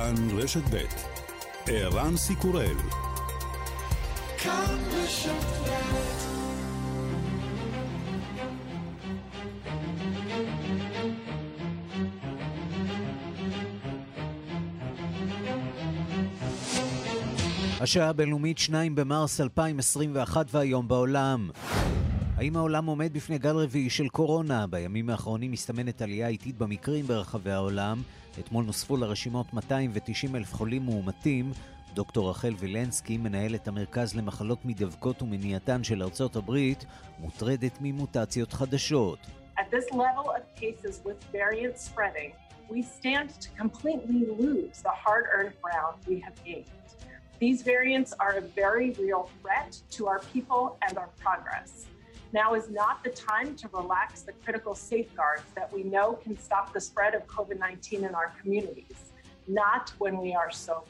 כאן רשת ב' ערן סיקורל כאן רשת השעה הבינלאומית 2 במרס 2021 והיום בעולם. האם העולם עומד בפני גל רביעי של קורונה? בימים האחרונים מסתמנת עלייה איטית במקרים ברחבי העולם. אתמול נוספו לרשימות 290 אלף חולים מאומתים. דוקטור רחל וילנסקי, מנהלת המרכז למחלות מדבקות ומניעתן של ארצות הברית, מוטרדת ממוטציות חדשות. These variants are a very real threat to our people and our progress. Now is not the time to relax the critical safeguards that we know can stop the spread of COVID 19 in our communities. So.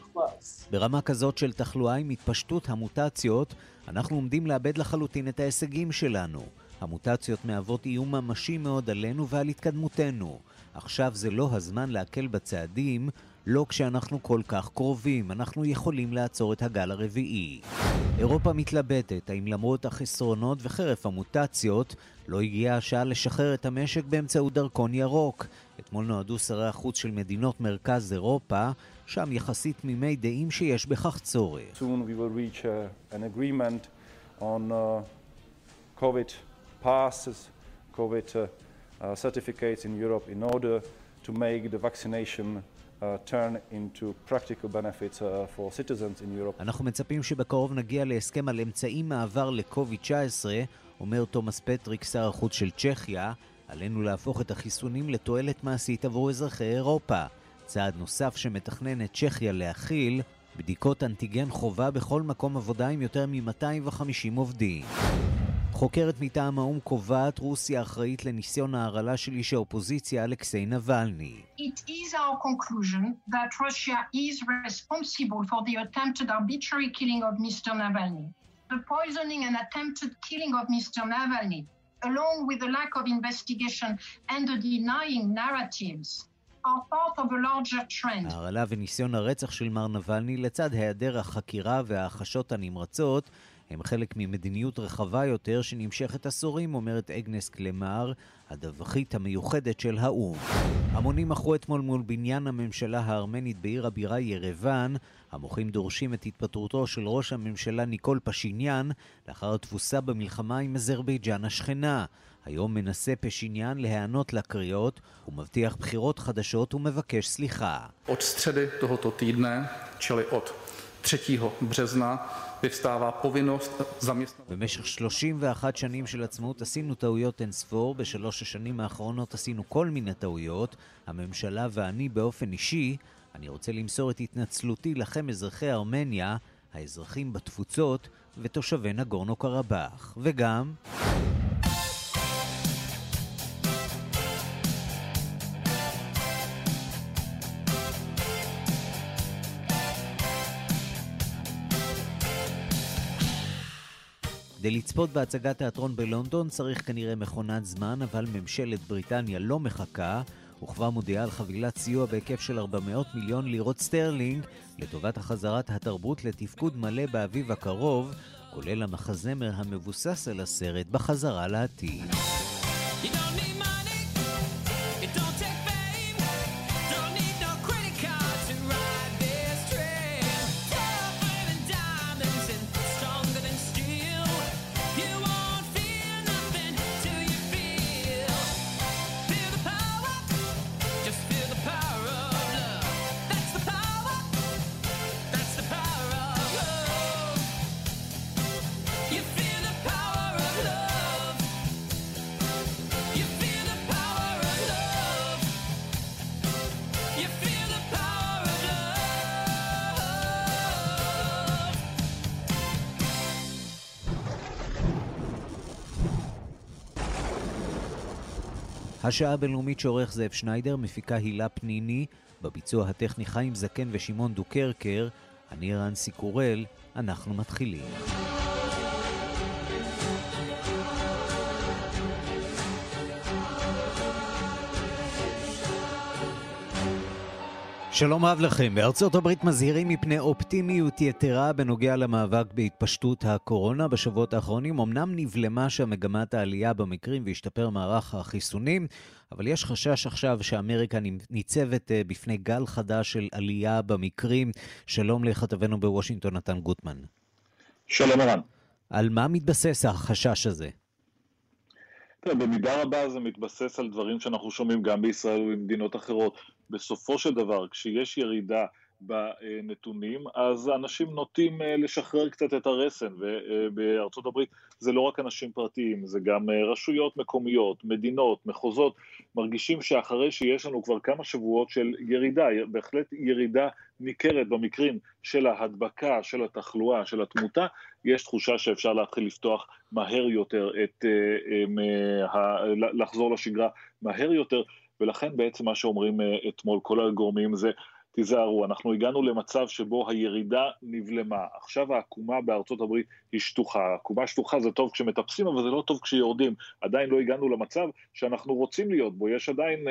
ברמה כזאת של תחלואה עם התפשטות המוטציות, אנחנו עומדים לאבד לחלוטין את ההישגים שלנו. המוטציות מהוות איום ממשי מאוד עלינו ועל התקדמותנו. עכשיו זה לא הזמן להקל בצעדים, לא כשאנחנו כל כך קרובים, אנחנו יכולים לעצור את הגל הרביעי. אירופה מתלבטת האם למרות החסרונות וחרף המוטציות, לא הגיעה השעה לשחרר את המשק באמצעות דרכון ירוק. אתמול נועדו שרי החוץ של מדינות מרכז אירופה, שם יחסית תמימי דעים שיש בכך צורך. Uh, uh, COVID passes, uh, uh, in Europe in order to make the vaccination אנחנו מצפים שבקרוב נגיע להסכם על אמצעי מעבר לקוביד-19, אומר תומאס פטריק, שר החוץ של צ'כיה. עלינו להפוך את החיסונים לתועלת מעשית עבור אזרחי אירופה. צעד נוסף שמתכננת צ'כיה להכיל, בדיקות אנטיגן חובה בכל מקום עבודה עם יותר מ-250 עובדים. חוקרת מטעם האו"ם קובעת רוסיה אחראית לניסיון ההרעלה של איש האופוזיציה אלכסיי נבלני. It is our conclusion that Russia is responsible for the attempted arbitrary killing of Mr. Navalny. The poisoning and attempted killing of Mr. Navalny, along with the lack of investigation and the denying narratives ההרעלה וניסיון הרצח של מר נבלני לצד היעדר החקירה וההחשות הנמרצות הם חלק ממדיניות רחבה יותר שנמשכת עשורים, אומרת אגנס קלמר, הדווחית המיוחדת של האו"ם. המונים מכרו אתמול מול בניין הממשלה הארמנית בעיר הבירה ירוון. המוחים דורשים את התפטרותו של ראש הממשלה ניקול פשיניאן לאחר התבוסה במלחמה עם אזרבייג'אן השכנה. היום מנסה פשיניאן להיענות לקריאות, הוא מבטיח בחירות חדשות ומבקש סליחה. עוד סטרדי tohoto týdne, čili od 3. března, vyvstává povinnost zaměstnat... במשך 31 שנים של עצמאות עשינו טעויות אינספור, בשלוש השנים האחרונות עשינו כל מיני טעויות, הממשלה ואני באופן אישי, אני רוצה למסור את התנצלותי לכם אזרחי ארמניה, האזרחים בתפוצות ותושבי נגורנו קרבאח, וגם... כדי לצפות בהצגת תיאטרון בלונדון צריך כנראה מכונת זמן, אבל ממשלת בריטניה לא מחכה, וכבר מודיעה על חבילת סיוע בהיקף של 400 מיליון לירות סטרלינג לטובת החזרת התרבות לתפקוד מלא באביב הקרוב, כולל המחזמר המבוסס על הסרט בחזרה לעתיד. השעה הבינלאומית שעורך זאב שניידר, מפיקה הילה פניני, בביצוע הטכני חיים זקן ושמעון דוקרקר, אני רנסי קורל, אנחנו מתחילים. שלום רב לכם. בארצות הברית מזהירים מפני אופטימיות יתרה בנוגע למאבק בהתפשטות הקורונה. בשבועות האחרונים אמנם נבלמה שם מגמת העלייה במקרים והשתפר מערך החיסונים, אבל יש חשש עכשיו שאמריקה ניצבת אה, בפני גל חדש של עלייה במקרים. שלום לכתבנו בוושינגטון, נתן גוטמן. שלום ערן. על מה מתבסס החשש הזה? תראה, במידה רבה זה מתבסס על דברים שאנחנו שומעים גם בישראל ובמדינות אחרות. בסופו של דבר, כשיש ירידה בנתונים, אז אנשים נוטים אה, לשחרר קצת את הרסן, ובארצות הברית זה לא רק אנשים פרטיים, זה גם אה, רשויות מקומיות, מדינות, מחוזות, מרגישים שאחרי שיש לנו כבר כמה שבועות של ירידה, בהחלט ירידה ניכרת במקרים של ההדבקה, של התחלואה, של התמותה, יש תחושה שאפשר להתחיל לפתוח מהר יותר, את, אה, לחזור לשגרה מהר יותר, ולכן בעצם מה שאומרים אתמול כל הגורמים זה תיזהרו, אנחנו הגענו למצב שבו הירידה נבלמה. עכשיו העקומה בארצות הברית היא שטוחה. עקומה שטוחה זה טוב כשמטפסים, אבל זה לא טוב כשיורדים. עדיין לא הגענו למצב שאנחנו רוצים להיות בו. יש עדיין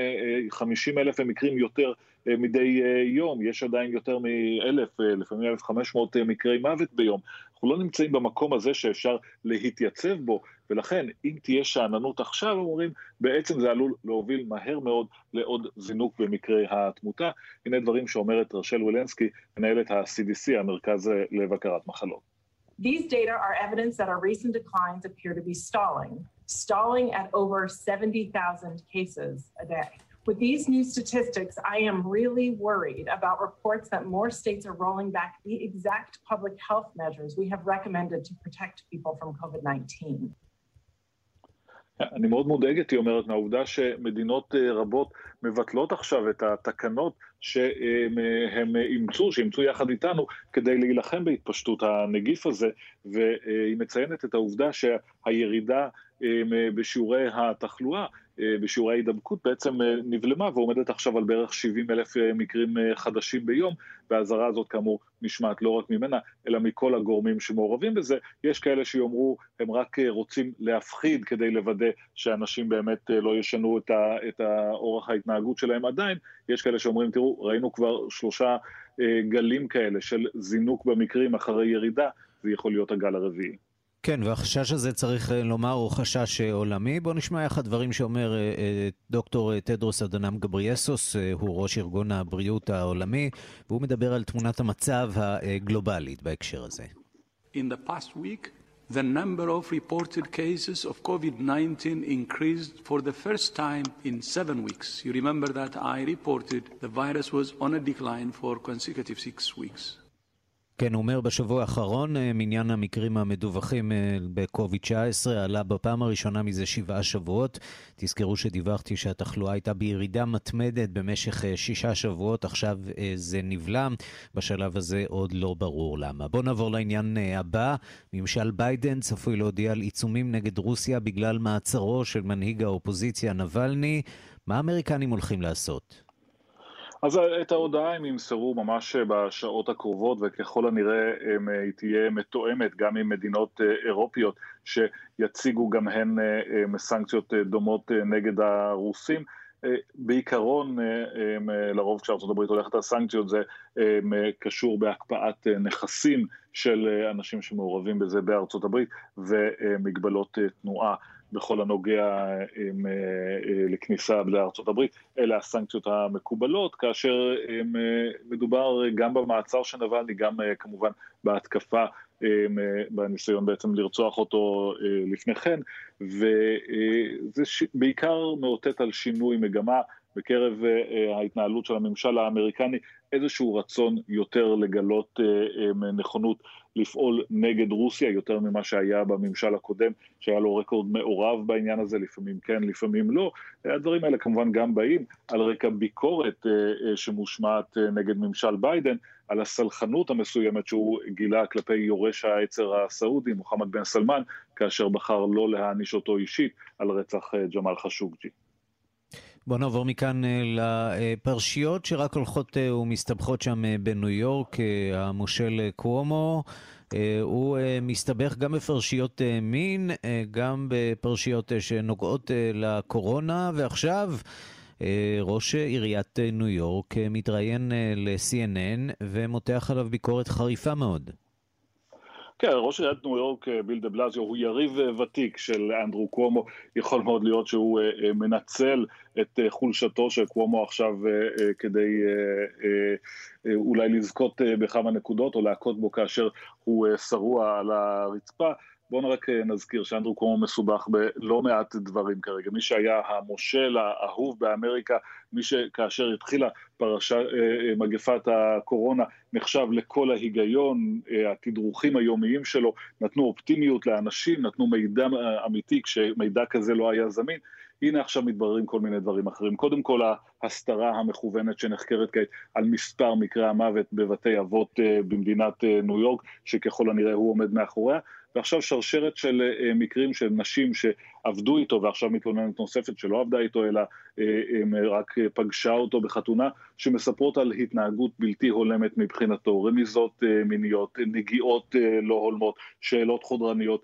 50 אה, אה, אלף מקרים יותר אה, מדי יום, יש עדיין יותר מאלף, לפעמים 1,500 מקרי מוות ביום. אנחנו לא נמצאים במקום הזה שאפשר להתייצב בו, ולכן אם תהיה שאננות עכשיו, אומרים, בעצם זה עלול להוביל מהר מאוד לעוד זינוק במקרי התמותה. הנה דברים שאומרת רשל וילנסקי, מנהלת ה-CDC, המרכז לבקרת מחלות. These data are evidence that our recent declines appear to be stalling, stalling at over 70,000 cases a day. With these new statistics, I am really worried about reports that more states are rolling back the exact public health measures we have recommended to protect people from COVID 19. אני מאוד מודאגת, היא אומרת, מהעובדה שמדינות רבות מבטלות עכשיו את התקנות שהם אימצו, שאימצו יחד איתנו, כדי להילחם בהתפשטות הנגיף הזה, והיא מציינת את העובדה שהירידה בשיעורי התחלואה אה, בשיעורי ההידבקות בעצם אה, נבלמה ועומדת עכשיו על בערך 70 אלף אה, מקרים חדשים ביום, והאזהרה הזאת כאמור נשמעת לא רק ממנה, אלא מכל הגורמים שמעורבים בזה. יש כאלה שיאמרו, הם רק רוצים להפחיד כדי לוודא שאנשים באמת לא ישנו את, ה, את האורח ההתנהגות שלהם עדיין. יש כאלה שאומרים, תראו, ראינו כבר שלושה גלים כאלה של זינוק במקרים אחרי ירידה, זה יכול להיות הגל הרביעי. כן, והחשש הזה, צריך אה, לומר, הוא חשש אה, עולמי. בואו נשמע יחד דברים שאומר אה, דוקטור תדרוס אדנם גבריאסוס, הוא ראש ארגון הבריאות העולמי, והוא מדבר על תמונת המצב הגלובלית בהקשר הזה. In the past week, the number of reported cases of COVID-19 increased for the first time in seven weeks. You remember that I reported the virus was on a decline for consecutive six weeks. כן, הוא אומר בשבוע האחרון, אה, מניין המקרים המדווחים אה, ב-COVID-19 עלה בפעם הראשונה מזה שבעה שבועות. תזכרו שדיווחתי שהתחלואה הייתה בירידה מתמדת במשך אה, שישה שבועות, עכשיו זה נבלם. בשלב הזה עוד לא ברור למה. בואו נעבור לעניין הבא. ממשל ביידן צפוי להודיע על עיצומים נגד רוסיה בגלל מעצרו של מנהיג האופוזיציה נבלני. מה האמריקנים הולכים לעשות? אז את ההודעה הם ימסרו ממש בשעות הקרובות וככל הנראה הם, היא תהיה מתואמת גם עם מדינות אה, אירופיות שיציגו גם הן אה, סנקציות אה, דומות נגד הרוסים. בעיקרון, לרוב כשארצות הברית הולכת על סנקציות זה קשור בהקפאת נכסים של אנשים שמעורבים בזה בארצות הברית ומגבלות תנועה. בכל הנוגע עם, אה, אה, לכניסה לארצות הברית, אלה הסנקציות המקובלות, כאשר הם, אה, מדובר גם במעצר של נבלני, גם כמובן בהתקפה, בניסיון בעצם לרצוח אותו לפני כן, וזה בעיקר מאותת על שינוי מגמה בקרב ההתנהלות של הממשל האמריקני, איזשהו רצון יותר לגלות נכונות לפעול נגד רוסיה יותר ממה שהיה בממשל הקודם, שהיה לו רקורד מעורב בעניין הזה, לפעמים כן, לפעמים לא. הדברים האלה כמובן גם באים על רקע ביקורת אה, אה, שמושמעת אה, נגד ממשל ביידן, על הסלחנות המסוימת שהוא גילה כלפי יורש העצר הסעודי, מוחמד בן סלמן, כאשר בחר לא להעניש אותו אישית על רצח ג'מאל חשוקג'י. בואו נעבור מכאן לפרשיות שרק הולכות ומסתבכות שם בניו יורק. המושל קוומו, הוא מסתבך גם בפרשיות מין, גם בפרשיות שנוגעות לקורונה, ועכשיו ראש עיריית ניו יורק מתראיין ל-CNN ומותח עליו ביקורת חריפה מאוד. כן, ראש עיריית ניו יורק, אה, ביל דה בלזיו, הוא יריב אה, ותיק של אנדרו קוומו, יכול מאוד להיות שהוא אה, מנצל את חולשתו של קוומו עכשיו כדי אולי לזכות בכמה נקודות או להכות בו כאשר הוא שרוע על הרצפה. בואו רק נזכיר שאנדרו קומו מסובך בלא מעט דברים כרגע. מי שהיה המושל האהוב באמריקה, מי שכאשר התחילה פרשה, אה, אה, מגפת הקורונה, נחשב לכל ההיגיון, אה, התדרוכים היומיים שלו נתנו אופטימיות לאנשים, נתנו מידע אמיתי כשמידע כזה לא היה זמין. הנה עכשיו מתבררים כל מיני דברים אחרים. קודם כל ההסתרה המכוונת שנחקרת כעת על מספר מקרי המוות בבתי אבות במדינת ניו יורק, שככל הנראה הוא עומד מאחוריה, ועכשיו שרשרת של אה, מקרים של נשים שעבדו איתו ועכשיו מתלוננת נוספת שלא עבדה איתו אלא אה, רק פגשה אותו בחתונה, שמספרות על התנהגות בלתי הולמת מבחינתו, רמיזות אה, מיניות, נגיעות לא הולמות, שאלות חודרניות,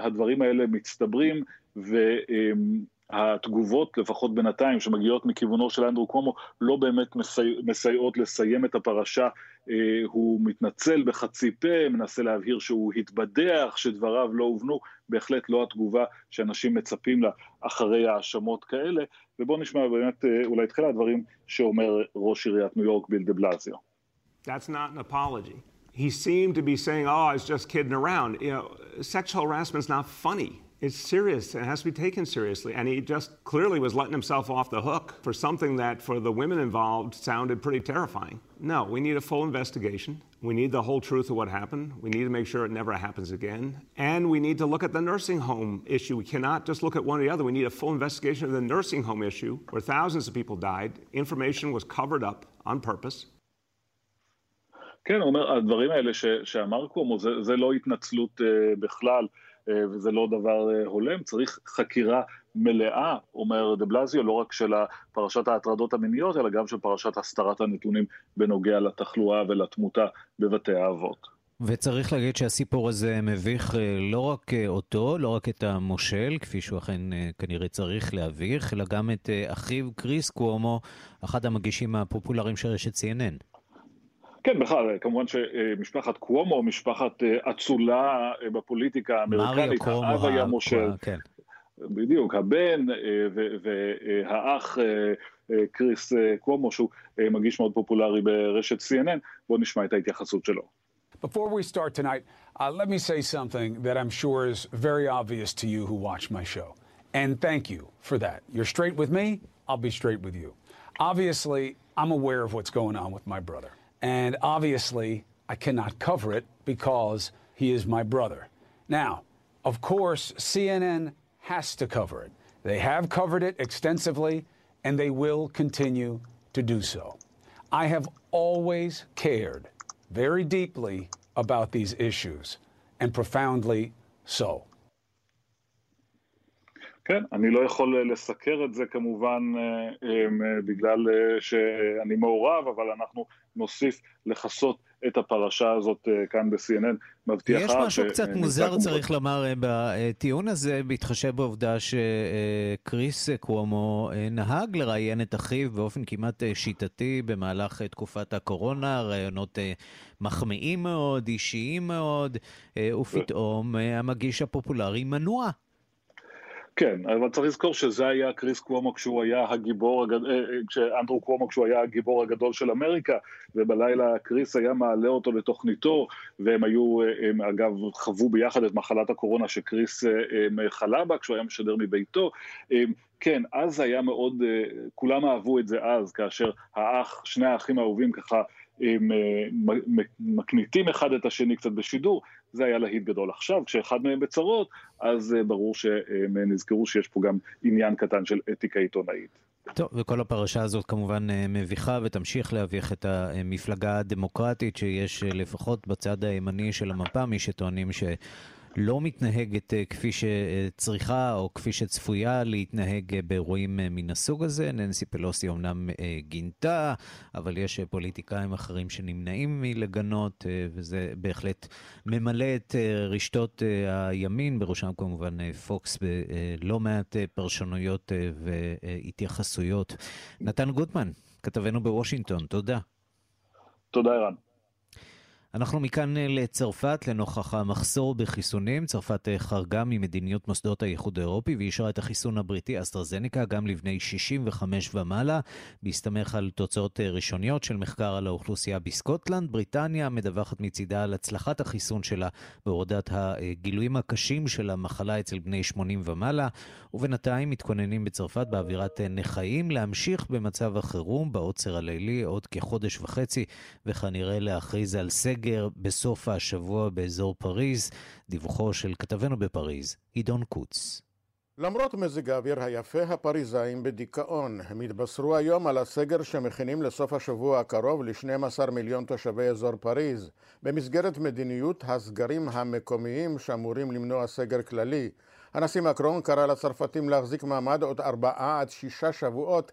הדברים האלה מצטברים ו... התגובות, לפחות בינתיים, שמגיעות מכיוונו של אנדרו קומו, לא באמת מסי... מסייעות לסיים את הפרשה. אה, הוא מתנצל בחצי פה, מנסה להבהיר שהוא התבדח, שדבריו לא הובנו, בהחלט לא התגובה שאנשים מצפים לה אחרי האשמות כאלה. ובואו נשמע באמת אה, אולי תחילה הדברים שאומר ראש עיריית ניו יורק ביל דה בלזיו. That's not an apology. He seemed to be saying, oh, I was just kidding around. You know, sexual harassment's not funny. It's serious. It has to be taken seriously. And he just clearly was letting himself off the hook for something that, for the women involved, sounded pretty terrifying. No, we need a full investigation. We need the whole truth of what happened. We need to make sure it never happens again. And we need to look at the nursing home issue. We cannot just look at one or the other. We need a full investigation of the nursing home issue where thousands of people died. Information was covered up on purpose. כן, הוא אומר, הדברים האלה ש, שאמר קומו, זה, זה לא התנצלות uh, בכלל. אה, וזה לא דבר אה, הולם, צריך חקירה מלאה, אומר דה בלזיו, לא רק של פרשת ההטרדות המיניות, אלא גם של פרשת הסתרת הנתונים בנוגע לתחלואה ולתמותה בבתי האבות. וצריך להגיד שהסיפור הזה מביך אה, לא רק אותו, לא רק את המושל, כפי שהוא אכן כנראה צריך להביך, אלא גם את אחיו קריס קוומו, אחד המגישים הפופולריים של רשת CNN. כן, בכלל, כמובן שמשפחת קוומו, משפחת אה, אצולה אה, בפוליטיקה האמריקנית, האב היה מושל. כן. בדיוק, הבן אה, והאח קריס קוומו, שהוא מגיש מאוד פופולרי ברשת CNN, בואו נשמע את ההתייחסות שלו. Before we start tonight, uh, let me say something that I'm sure is very obvious to you who watch my show. And thank you for that. You're straight with me, I'll be straight with you. Obviously, I'm aware of what's going on with my brother. And obviously, I cannot cover it because he is my brother. Now, of course, CNN has to cover it. They have covered it extensively, and they will continue to do so. I have always cared very deeply about these issues, and profoundly so. כן, אני לא יכול לסקר את זה כמובן בגלל שאני מעורב, אבל אנחנו נוסיף לכסות את הפרשה הזאת כאן ב-CNN, מבטיחה... יש משהו קצת מוזר, צריך לומר, בטיעון הזה, בהתחשב בעובדה שקריס קוומו נהג לראיין את אחיו באופן כמעט שיטתי במהלך תקופת הקורונה, רעיונות מחמיאים מאוד, אישיים מאוד, ופתאום המגיש הפופולרי מנוע. כן, אבל צריך לזכור שזה היה קריס קוומו כשהוא היה הגיבור. אה, אה, כשאנדרו קוומו כשהוא היה הגיבור הגדול של אמריקה, ובלילה קריס היה מעלה אותו לתוכניתו, והם היו, אה, הם אגב חוו ביחד את מחלת הקורונה שקריס חלה בה כשהוא היה משדר מביתו. כן, אז היה מאוד, כולם אהבו את זה אז, כאשר האח, שני האחים האהובים ככה הם מקניטים אחד את השני קצת בשידור, זה היה להיט גדול. עכשיו, כשאחד מהם בצרות, אז אה, ברור שהם נזכרו שיש פה גם עניין קטן של אתיקה עיתונאית. טוב, וכל הפרשה הזאת כמובן אה, מביכה ותמשיך להביך את המפלגה הדמוקרטית שיש אה, לפחות בצד הימני של המפה, מי שטוענים ש... לא מתנהגת כפי שצריכה או כפי שצפויה להתנהג באירועים מן הסוג הזה. ננסי פלוסי אמנם גינתה, אבל יש פוליטיקאים אחרים שנמנעים מלגנות, וזה בהחלט ממלא את רשתות הימין, בראשם כמובן פוקס בלא מעט פרשנויות והתייחסויות. נתן גוטמן, כתבנו בוושינגטון, תודה. תודה, ערן. אנחנו מכאן אה, לצרפת לנוכח המחסור בחיסונים. צרפת אה, חרגה ממדיניות מוסדות האיחוד האירופי ואישרה את החיסון הבריטי אסטרזניקה גם לבני 65 ומעלה, בהסתמך על תוצאות אה, ראשוניות של מחקר על האוכלוסייה בסקוטלנד. בריטניה מדווחת מצידה על הצלחת החיסון שלה בהורדת הגילויים הקשים של המחלה אצל בני 80 ומעלה, ובינתיים מתכוננים בצרפת באווירת נכאים להמשיך במצב החירום בעוצר הלילי עוד כחודש וחצי, וכנראה להכריז על סגר. סגר בסוף השבוע באזור פריז. דיווחו של כתבנו בפריז, עידון קוץ. למרות מזג האוויר היפה, הפריזאים בדיכאון. הם התבשרו היום על הסגר שמכינים לסוף השבוע הקרוב ל-12 מיליון תושבי אזור פריז, במסגרת מדיניות הסגרים המקומיים שאמורים למנוע סגר כללי. הנשיא מקרון קרא לצרפתים להחזיק מעמד עוד ארבעה עד שישה שבועות,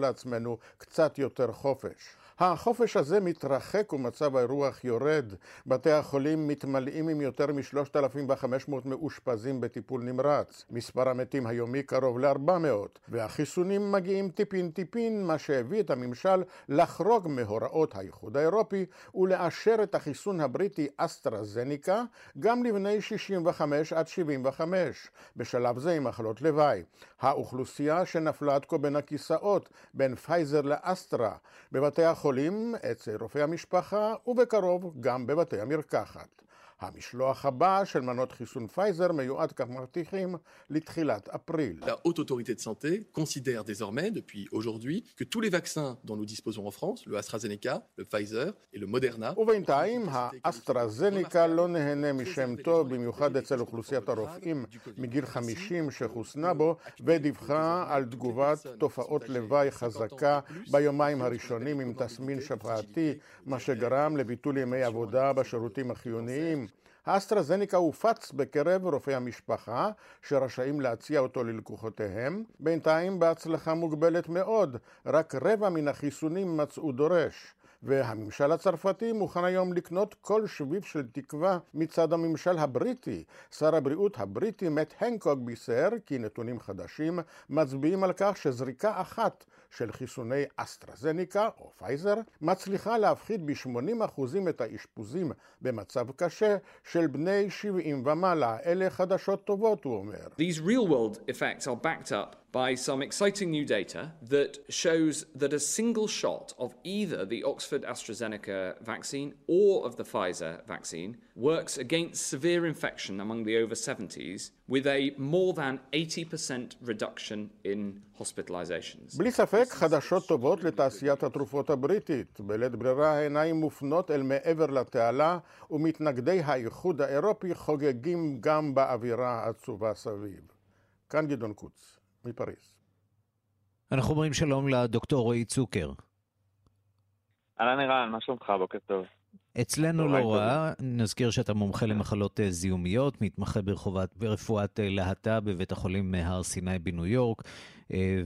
לעצמנו קצת יותר חופש. החופש הזה מתרחק ומצב הרוח יורד. בתי החולים מתמלאים עם יותר מ-3,500 מאושפזים בטיפול נמרץ. מספר המתים היומי קרוב ל-400, והחיסונים מגיעים טיפין טיפין, מה שהביא את הממשל לחרוג מהוראות האיחוד האירופי ולאשר את החיסון הבריטי אסטרזניקה גם לבני 65 עד 75, בשלב זה עם מחלות לוואי. האוכלוסייה שנפלה עד כה בין הכיסאות, בין פייזר לאסטרה, בבתי החולים החולים אצל רופא המשפחה ובקרוב גם בבתי המרקחת. המשלוח הבא של מנות חיסון פייזר מיועד, כך מבטיחים, לתחילת אפריל. La haute autorité de santé considère désormais, depuis aujourd'hui, que tous les vaccins dont nous disposons en France, le AstraZeneca, le Pfizer et le Moderna... ובינתיים, האסטרזניקה לא נהנה משם טוב, במיוחד אצל אוכלוסיית הרופאים מגיל 50 שחוסנה בו, ודיווחה על תגובת תופעות לוואי חזקה ביומיים הראשונים עם תסמין שפעתי, מה שגרם לביטול ימי עבודה בשירותים החיוניים. האסטרזניקה הופץ בקרב רופאי המשפחה שרשאים להציע אותו ללקוחותיהם, בינתיים בהצלחה מוגבלת מאוד, רק רבע מן החיסונים מצאו דורש. והממשל הצרפתי מוכן היום לקנות כל שביב של תקווה מצד הממשל הבריטי. שר הבריאות הבריטי מת הנקוג בישר כי נתונים חדשים מצביעים על כך שזריקה אחת של חיסוני אסטרזניקה או פייזר מצליחה להפחית ב-80% את האשפוזים במצב קשה של בני 70 ומעלה. אלה חדשות טובות, הוא אומר. These real world effects are backed up by some exciting new data that shows that a single shot of either the Oxford AstraZeneca vaccine or of the Pfizer vaccine works against severe infection among the over 70s with a more than 80% reduction in hospitalizations. בלי ספק חדשות טובות לתעשיית התרופות הבריטית. בלית ברירה העיניים מופנות אל מעבר לתעלה ומתנגדי האיחוד האירופי חוגגים גם באווירה העצובה סביב. כאן גדעון קוץ. מפריז. אנחנו אומרים שלום לדוקטור רועי צוקר. אהלן ערן, מה שלומך? בוקר טוב. אצלנו לא רע, נזכיר שאתה מומחה למחלות אה, זיהומיות, מתמחה ברחובת, ברפואת אה, להט"ב בבית החולים אה, הר סיני בניו יורק,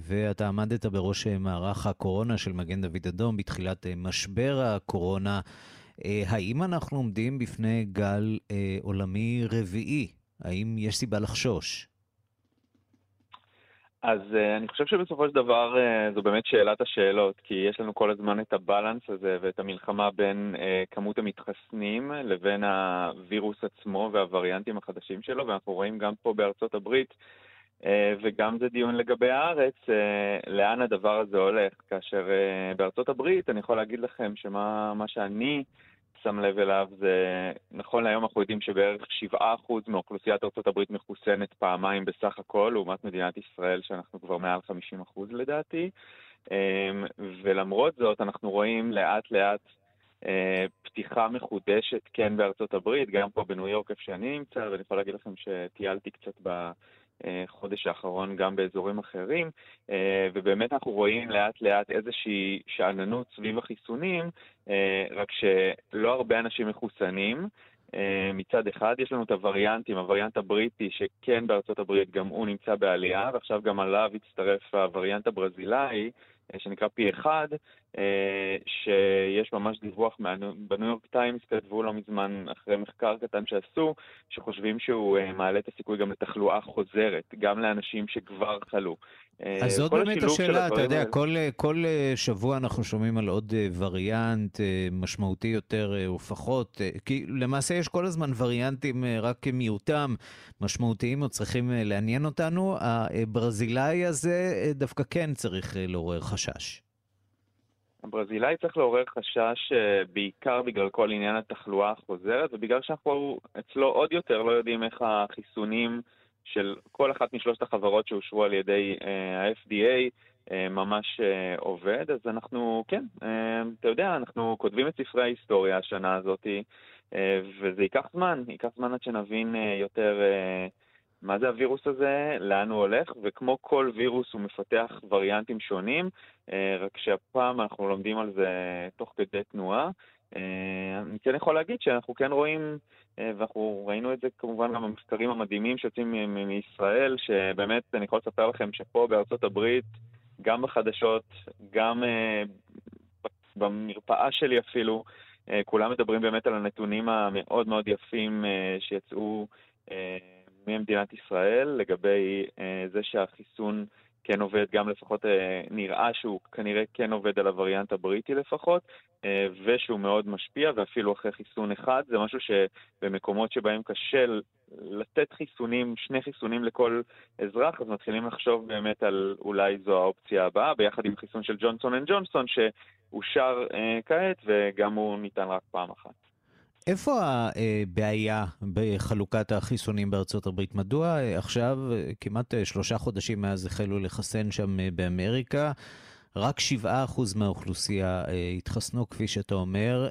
ואתה עמדת בראש מערך הקורונה של מגן דוד אדום בתחילת משבר הקורונה. האם אנחנו עומדים בפני גל עולמי רביעי? האם יש סיבה לחשוש? אז uh, אני חושב שבסופו של דבר uh, זו באמת שאלת השאלות, כי יש לנו כל הזמן את הבלנס הזה ואת המלחמה בין uh, כמות המתחסנים לבין הווירוס עצמו והווריאנטים החדשים שלו, ואנחנו רואים גם פה בארצות הברית, uh, וגם זה דיון לגבי הארץ, uh, לאן הדבר הזה הולך. כאשר uh, בארצות הברית אני יכול להגיד לכם שמה שאני שם לב אליו זה, נכון להיום אנחנו יודעים שבערך 7% מאוכלוסיית ארה"ב מחוסנת פעמיים בסך הכל, לעומת מדינת ישראל שאנחנו כבר מעל 50% לדעתי. אמ, ולמרות זאת אנחנו רואים לאט לאט אה, פתיחה מחודשת כן בארצות הברית, גם פה בניו יורק איפה שאני נמצא, ואני יכול להגיד לכם שטיילתי קצת בחודש האחרון גם באזורים אחרים, אה, ובאמת אנחנו רואים לאט לאט איזושהי שאננות סביב החיסונים, אה, רק שלא הרבה אנשים מחוסנים. מצד אחד יש לנו את הווריאנטים, הווריאנט הבריטי שכן בארצות הברית גם הוא נמצא בעלייה, ועכשיו גם עליו הצטרף הווריאנט הברזילאי, אה, שנקרא פי אחד, אה, שיש ממש דיווח בניו יורק טיימס, כתבו לא מזמן אחרי מחקר קטן שעשו, שחושבים שהוא אה, מעלה את הסיכוי גם לתחלואה חוזרת, גם לאנשים שכבר חלו. אז זאת באמת השאלה, אתה יודע, כל, כל שבוע אנחנו שומעים על עוד וריאנט משמעותי יותר ופחות, כי למעשה יש כל הזמן וריאנטים רק מיעוטם משמעותיים או צריכים לעניין אותנו. הברזילאי הזה דווקא כן צריך לעורר חשש. הברזילאי צריך לעורר חשש אה, בעיקר בגלל כל עניין התחלואה החוזרת, ובגלל שאנחנו אצלו עוד יותר לא יודעים איך החיסונים של כל אחת משלושת החברות שאושרו על ידי אה, ה-FDA אה, ממש עובד, אז אנחנו, כן, אתה יודע, אנחנו כותבים את ספרי ההיסטוריה השנה הזאת, וזה ייקח זמן, ייקח זמן עד שנבין יותר מה זה הווירוס הזה, לאן הוא הולך, וכמו כל וירוס הוא מפתח וריאנטים שונים, אה, רק שהפעם אנחנו לומדים על זה תוך כדי תנועה. אה, אני כן יכול להגיד שאנחנו כן רואים, אה, ואנחנו ראינו את זה כמובן גם במחקרים המדהימים שיוצאים מישראל, שבאמת אני יכול לספר לכם שפה בארצות הברית, גם בחדשות, גם במרפאה שלי אפילו, כולם מדברים באמת על הנתונים המאוד מאוד יפים שיצאו ממדינת ישראל לגבי אה, זה שהחיסון כן עובד, גם לפחות אה, נראה שהוא כנראה כן עובד על הווריאנט הבריטי לפחות, אה, ושהוא מאוד משפיע, ואפילו אחרי חיסון אחד, זה משהו שבמקומות שבהם קשה לתת חיסונים, שני חיסונים לכל אזרח, אז מתחילים לחשוב באמת על אולי זו האופציה הבאה, ביחד עם חיסון של ג'ונסון אנד ג'ונסון, שאושר כעת, וגם הוא ניתן רק פעם אחת. איפה הבעיה בחלוקת החיסונים בארצות הברית? מדוע עכשיו, כמעט שלושה חודשים מאז החלו לחסן שם באמריקה, רק 7% מהאוכלוסייה התחסנו, כפי שאתה אומר.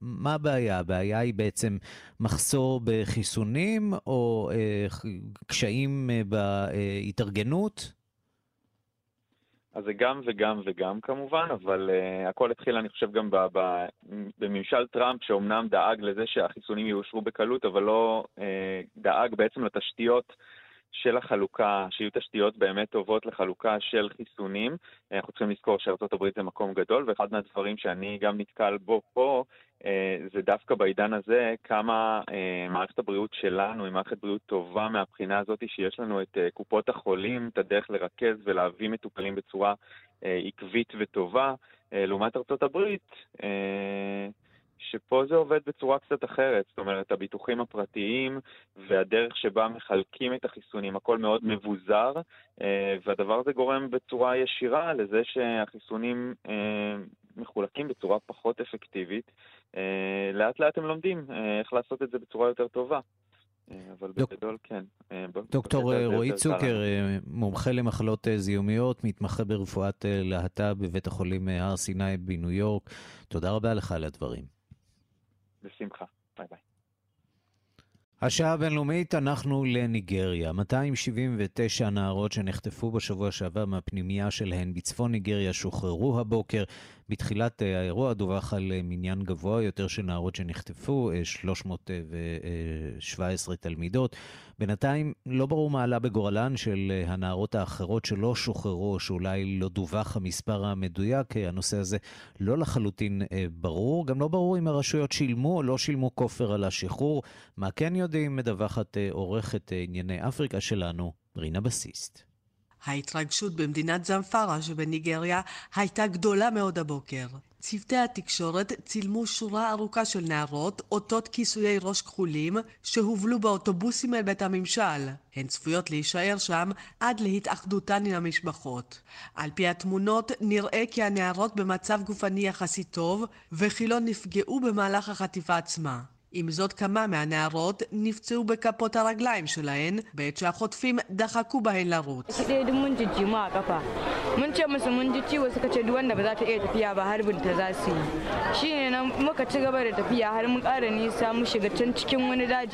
מה הבעיה? הבעיה היא בעצם מחסור בחיסונים או קשיים בהתארגנות? אז זה גם וגם וגם כמובן, אבל uh, הכל התחיל, אני חושב, גם בממשל טראמפ, שאומנם דאג לזה שהחיסונים יאושרו בקלות, אבל לא uh, דאג בעצם לתשתיות של החלוקה, שיהיו תשתיות באמת טובות לחלוקה של חיסונים. אנחנו צריכים לזכור שארה"ב זה מקום גדול, ואחד מהדברים שאני גם נתקל בו פה, אה, זה דווקא בעידן הזה, כמה אה, מערכת הבריאות שלנו היא מערכת בריאות טובה מהבחינה הזאת שיש לנו את אה, קופות החולים, את הדרך לרכז ולהביא מטופלים בצורה עקבית וטובה, לעומת הברית. שפה זה עובד בצורה קצת אחרת, זאת אומרת, הביטוחים הפרטיים והדרך שבה מחלקים את החיסונים, הכל מאוד מבוזר, אה, והדבר הזה גורם בצורה ישירה לזה שהחיסונים אה, מחולקים בצורה פחות אפקטיבית. אה, לאט לאט הם לומדים איך לעשות את זה בצורה יותר טובה. אבל דוק... בגדול כן. דוקטור רועי צוקר, מומחה למחלות זיהומיות, מתמחה ברפואת להט"ב בבית החולים הר סיני בניו יורק, תודה רבה לך על הדברים. בשמחה. ביי ביי. השעה הבינלאומית, אנחנו לניגריה. 279 נערות שנחטפו בשבוע שעבר מהפנימייה שלהן בצפון ניגריה שוחררו הבוקר. בתחילת אה, האירוע דווח על אה, מניין גבוה יותר של נערות שנחטפו, 317 אה, תלמידות. בינתיים לא ברור מה עלה בגורלן של הנערות האחרות שלא שוחררו, שאולי לא דווח המספר המדויק. הנושא הזה לא לחלוטין ברור. גם לא ברור אם הרשויות שילמו או לא שילמו כופר על השחרור. מה כן יודעים, מדווחת עורכת ענייני אפריקה שלנו, רינה בסיסט. ההתרגשות במדינת זמפרה שבניגריה הייתה גדולה מאוד הבוקר. צוותי התקשורת צילמו שורה ארוכה של נערות עוטות כיסויי ראש כחולים שהובלו באוטובוסים אל בית הממשל. הן צפויות להישאר שם עד להתאחדותן עם המשפחות. על פי התמונות נראה כי הנערות במצב גופני יחסית טוב וכי לא נפגעו במהלך החטיפה עצמה. עם זאת כמה מהנערות נפצעו בכפות הרגליים שלהן בעת שהחוטפים דחקו בהן לרוץ.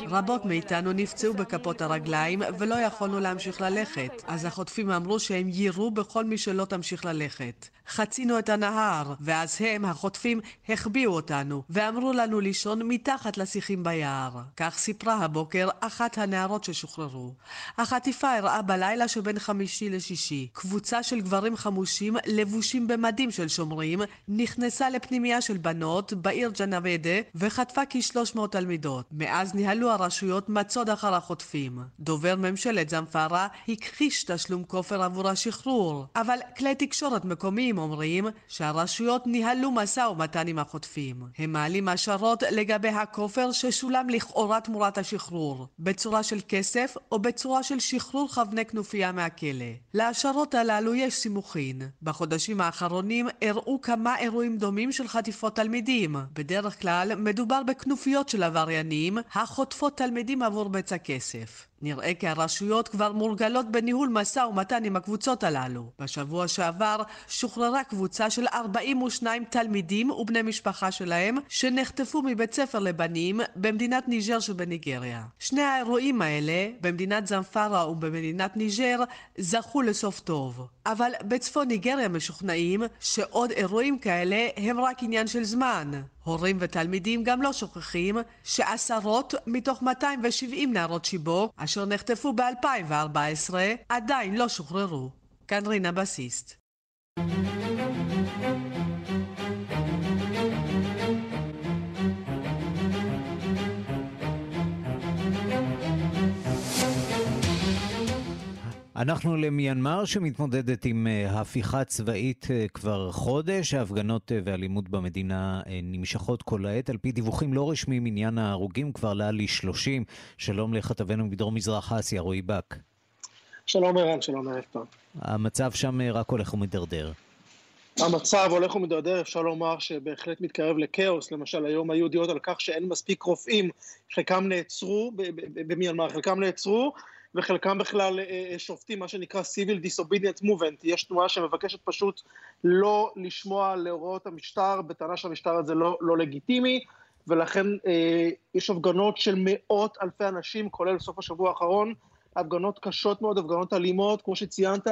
רבות מאיתנו נפצעו בכפות הרגליים ולא יכולנו להמשיך ללכת, אז החוטפים אמרו שהם יירו בכל מי שלא תמשיך ללכת. חצינו את הנהר, ואז הם, החוטפים, החביאו אותנו, ואמרו לנו לישון מתחת לשיחים ביער. כך סיפרה הבוקר אחת הנערות ששוחררו. החטיפה אירעה בלילה שבין חמישי לשישי. קבוצה של גברים חמושים, לבושים במדים של שומרים, נכנסה לפנימייה של בנות בעיר ג'נבדה, וחטפה כ-300 תלמידות. מאז ניהלו הרשויות מצוד אחר החוטפים. דובר ממשלת זמפרה הכחיש תשלום כופר עבור השחרור, אבל כלי תקשורת מקומיים אומרים שהרשויות ניהלו משא ומתן עם החוטפים. הם מעלים השערות לגבי הכופר ששולם לכאורה תמורת השחרור, בצורה של כסף או בצורה של שחרור כווני כנופיה מהכלא. להשערות הללו יש סימוכין. בחודשים האחרונים אירעו כמה אירועים דומים של חטיפות תלמידים. בדרך כלל מדובר בכנופיות של עבריינים החוטפות תלמידים עבור בצע כסף. נראה כי הרשויות כבר מורגלות בניהול משא ומתן עם הקבוצות הללו. בשבוע שעבר שוחררה קבוצה של 42 תלמידים ובני משפחה שלהם שנחטפו מבית ספר לבנים במדינת ניג'ר שבניגריה. שני האירועים האלה, במדינת זמפרה ובמדינת ניג'ר, זכו לסוף טוב. אבל בצפון ניגריה משוכנעים שעוד אירועים כאלה הם רק עניין של זמן. הורים ותלמידים גם לא שוכחים שעשרות מתוך 270 נערות שיבוק אשר נחטפו ב-2014 עדיין לא שוחררו. כאן רינה בסיסט. אנחנו למיינמר שמתמודדת עם אה, הפיכה צבאית אה, כבר חודש. ההפגנות אה, ואלימות במדינה נמשכות כל העת. על פי דיווחים לא רשמיים, עניין ההרוגים כבר עלה ל-30. שלום לכתבנו מדרום מזרח אסיה, רועי בק. שלום ערן, שלום ערב טוב. המצב שם רק הולך ומידרדר. המצב הולך ומידרדר, אפשר לומר שבהחלט מתקרב לכאוס. למשל, היום היו ידיעות על כך שאין מספיק רופאים, חלקם נעצרו במיינמר, חלקם נעצרו, וחלקם בכלל אה, אה, שופטים מה שנקרא Civil Disobedient Movement, יש תנועה שמבקשת פשוט לא לשמוע להוראות המשטר, בטענה שהמשטר הזה לא, לא לגיטימי, ולכן אה, יש הפגנות של מאות אלפי אנשים, כולל סוף השבוע האחרון, הפגנות קשות מאוד, הפגנות אלימות, כמו שציינת,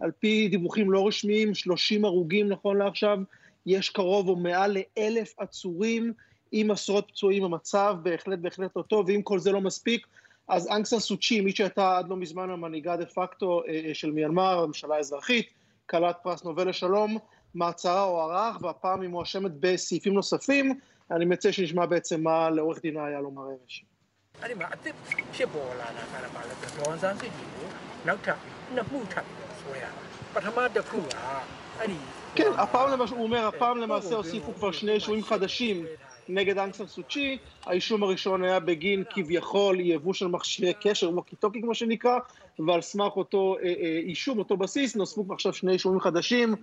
על פי דיווחים לא רשמיים, 30 הרוגים נכון לעכשיו, יש קרוב או מעל לאלף עצורים עם עשרות פצועים, המצב בהחלט בהחלט לא טוב, ואם כל זה לא מספיק, אז אנגסן סוצ'י, מי שהייתה עד לא מזמן המנהיגה דה פקטו אה, אה, של מיינמר, הממשלה האזרחית, כלת פרס נובל לשלום, מעצרה הוארך, והפעם היא מואשמת בסעיפים נוספים. אני מציע שנשמע בעצם מה לעורך דינה היה לומר אמש. כן, הפעם הוא אומר, הפעם למעשה הוסיפו כבר שני אישורים חדשים נגד אנגסן סוצ'י, האישום הראשון היה בגין כביכול יבוא של מכשירי קשר, ווקי טוקי כמו שנקרא, ועל סמך אותו אה, אה, אישום, אותו בסיס, נוספו עכשיו שני אישומים חדשים,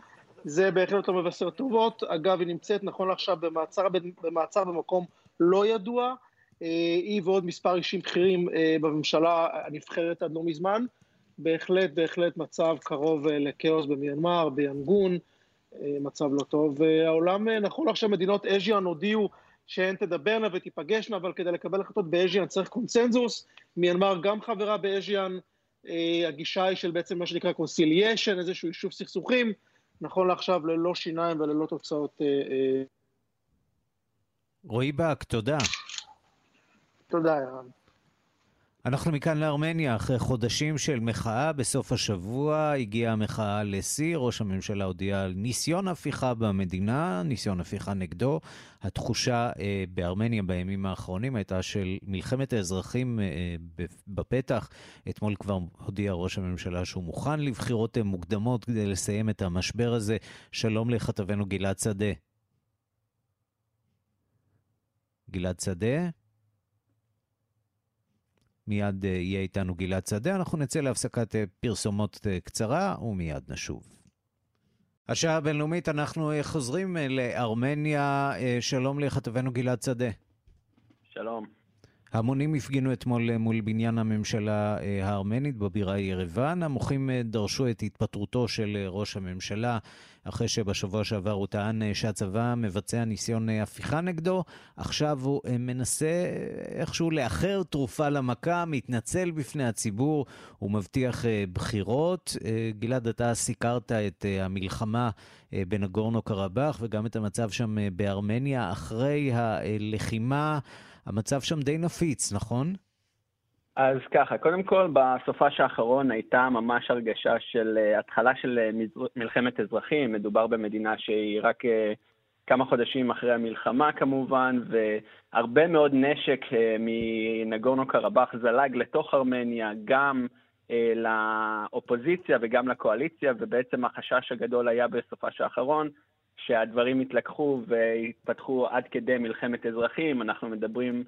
זה בהחלט לא מבשר טובות, אגב היא נמצאת נכון לעכשיו במעצר, במעצר במקום לא ידוע, אה, היא ועוד מספר אישים בכירים בממשלה הנבחרת עד לא מזמן, בהחלט בהחלט מצב קרוב לכאוס במיינמר, ביאנגון, מצב לא טוב. העולם, נכון עכשיו מדינות אסיאן הודיעו שהן תדברנה ותיפגשנה, אבל כדי לקבל החלטות באסיאן צריך קונצנזוס. מיינמר גם חברה באסיאן, אה, הגישה היא של בעצם מה שנקרא conciliation, איזשהו יישוב סכסוכים, נכון לעכשיו ללא שיניים וללא תוצאות. אה, אה... רועי באק, תודה. תודה, ירן. אנחנו מכאן לארמניה, אחרי חודשים של מחאה, בסוף השבוע הגיעה המחאה לשיא, ראש הממשלה הודיע על ניסיון הפיכה במדינה, ניסיון הפיכה נגדו. התחושה אה, בארמניה בימים האחרונים הייתה של מלחמת האזרחים אה, בפתח. אתמול כבר הודיע ראש הממשלה שהוא מוכן לבחירות מוקדמות כדי לסיים את המשבר הזה. שלום לכתבנו גלעד שדה. גלעד שדה. מיד יהיה איתנו גלעד שדה. אנחנו נצא להפסקת פרסומות קצרה ומיד נשוב. השעה הבינלאומית, אנחנו חוזרים לארמניה. שלום לכתבנו גלעד שדה. שלום. המונים הפגינו אתמול מול בניין הממשלה הארמנית בבירה ירוון. המוחים דרשו את התפטרותו של ראש הממשלה, אחרי שבשבוע שעבר הוא טען שהצבא מבצע ניסיון הפיכה נגדו. עכשיו הוא מנסה איכשהו לאחר תרופה למכה, מתנצל בפני הציבור, הוא מבטיח בחירות. גלעד, אתה סיקרת את המלחמה בנגורנו קרבאח וגם את המצב שם בארמניה אחרי הלחימה. המצב שם די נפיץ, נכון? אז ככה, קודם כל, בסופש האחרון הייתה ממש הרגשה של התחלה של מלחמת אזרחים. מדובר במדינה שהיא רק כמה חודשים אחרי המלחמה כמובן, והרבה מאוד נשק מנגורנו קרבאח זלג לתוך ארמניה, גם לאופוזיציה וגם לקואליציה, ובעצם החשש הגדול היה בסופש האחרון. שהדברים התלקחו והתפתחו עד כדי מלחמת אזרחים. אנחנו מדברים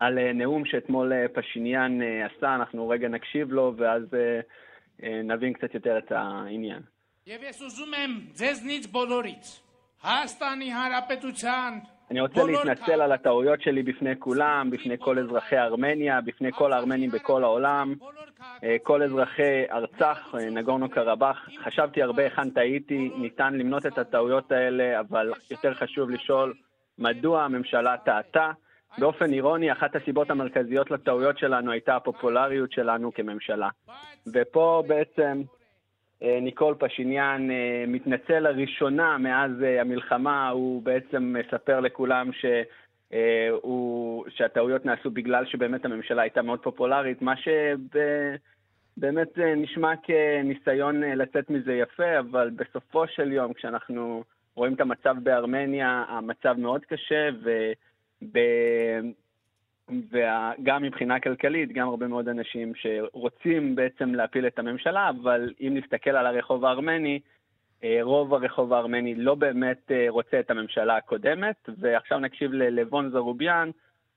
על נאום שאתמול פשיניאן עשה, אנחנו רגע נקשיב לו ואז נבין קצת יותר את העניין. אני רוצה להתנצל על הטעויות שלי בפני כולם, בפני כל אזרחי ארמניה, בפני כל הארמנים בכל העולם, כל אזרחי ארצח, נגורנו קרבאח. חשבתי הרבה היכן טעיתי, ניתן למנות את הטעויות האלה, אבל יותר חשוב לשאול מדוע הממשלה טעתה. באופן אירוני, אחת הסיבות המרכזיות לטעויות שלנו הייתה הפופולריות שלנו כממשלה. ופה בעצם ניקול פשיניאן מתנצל לראשונה מאז המלחמה, הוא בעצם מספר לכולם ש... הוא, שהטעויות נעשו בגלל שבאמת הממשלה הייתה מאוד פופולרית, מה שבאמת נשמע כניסיון לצאת מזה יפה, אבל בסופו של יום, כשאנחנו רואים את המצב בארמניה, המצב מאוד קשה, וב... וגם מבחינה כלכלית, גם הרבה מאוד אנשים שרוצים בעצם להפיל את הממשלה, אבל אם נסתכל על הרחוב הארמני, רוב הרחוב הארמני לא באמת רוצה את הממשלה הקודמת, ועכשיו נקשיב ללבון זרוביאן,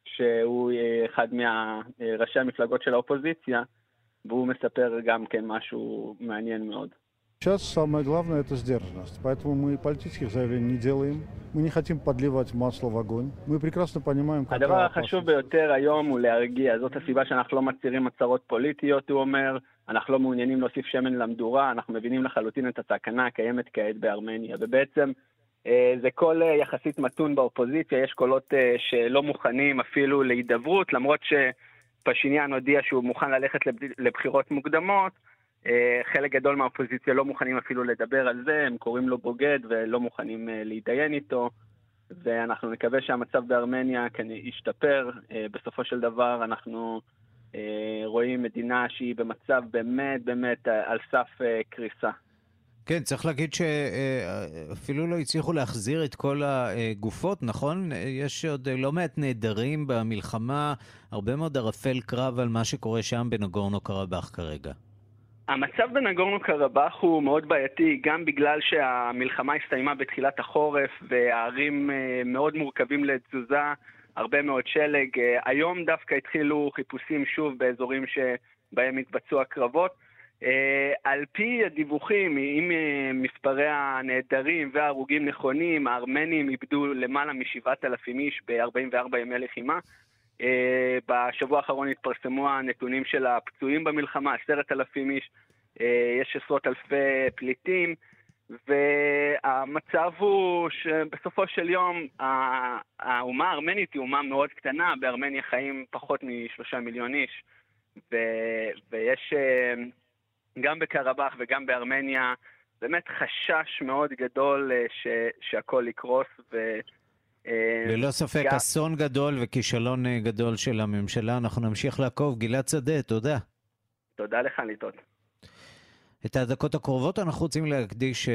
שהוא אחד מראשי המפלגות של האופוזיציה, והוא מספר גם כן משהו מעניין מאוד. Сейчас самое главное это сдержанность, поэтому мы политических заявлений не делаем, мы не хотим подливать масло в огонь, мы прекрасно понимаем, какая הדבר החשוב ביותר היום הוא להרגיע, זאת הסיבה שאנחנו לא מצהירים הצהרות פוליטיות, הוא אומר, אנחנו לא מעוניינים להוסיף שמן למדורה, אנחנו מבינים לחלוטין את הסכנה הקיימת כעת בארמניה, ובעצם זה קול יחסית מתון באופוזיציה, יש קולות שלא מוכנים אפילו להידברות, למרות שפשיניאן הודיע שהוא מוכן ללכת לבחירות מוקדמות, חלק גדול מהאופוזיציה לא מוכנים אפילו לדבר על זה, הם קוראים לו בוגד ולא מוכנים להתדיין איתו, ואנחנו נקווה שהמצב בארמניה ישתפר. בסופו של דבר אנחנו רואים מדינה שהיא במצב באמת באמת על סף קריסה. כן, צריך להגיד שאפילו לא הצליחו להחזיר את כל הגופות, נכון? יש עוד לא מעט נעדרים במלחמה, הרבה מאוד ערפל קרב על מה שקורה שם בנגורנו קרבאח כרגע. המצב בנגורנו קרבאח הוא מאוד בעייתי, גם בגלל שהמלחמה הסתיימה בתחילת החורף והערים מאוד מורכבים לתזוזה, הרבה מאוד שלג. היום דווקא התחילו חיפושים שוב באזורים שבהם התבצעו הקרבות. על פי הדיווחים, אם מספרי הנעדרים וההרוגים נכונים, הארמנים איבדו למעלה מ-7,000 איש ב-44 ימי לחימה. בשבוע האחרון התפרסמו הנתונים של הפצועים במלחמה, עשרת אלפים איש, יש עשרות אלפי פליטים, והמצב הוא שבסופו של יום האומה הארמנית היא אומה מאוד קטנה, בארמניה חיים פחות משלושה מיליון איש, ויש גם בקרבאח וגם בארמניה באמת חשש מאוד גדול שהכל יקרוס, ו... ללא ספק, גם... אסון גדול וכישלון גדול של הממשלה. אנחנו נמשיך לעקוב. גלעד שדה, תודה. תודה לך, ליטות. את הדקות הקרובות אנחנו רוצים להקדיש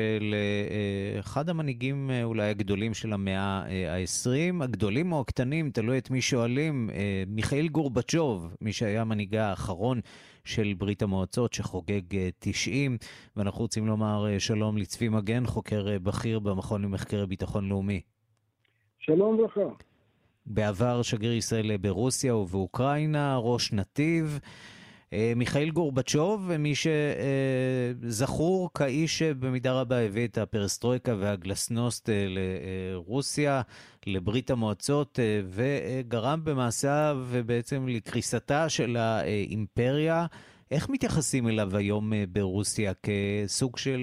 לאחד המנהיגים אולי הגדולים של המאה ה-20, הגדולים או הקטנים, תלוי את מי שואלים, מיכאיל גורבצ'וב, מי שהיה המנהיגה האחרון של ברית המועצות שחוגג 90, ואנחנו רוצים לומר שלום לצבי מגן, חוקר בכיר במכון למחקרי ביטחון לאומי. שלום לך. בעבר שגריר ישראל ברוסיה ובאוקראינה, ראש נתיב. אה, מיכאל גורבצ'וב, מי שזכור כאיש שבמידה רבה הביא את הפרסטרויקה והגלסנוסט אה, לרוסיה, לברית המועצות, אה, וגרם במעשיו בעצם לקריסתה של האימפריה. איך מתייחסים אליו היום ברוסיה? כסוג של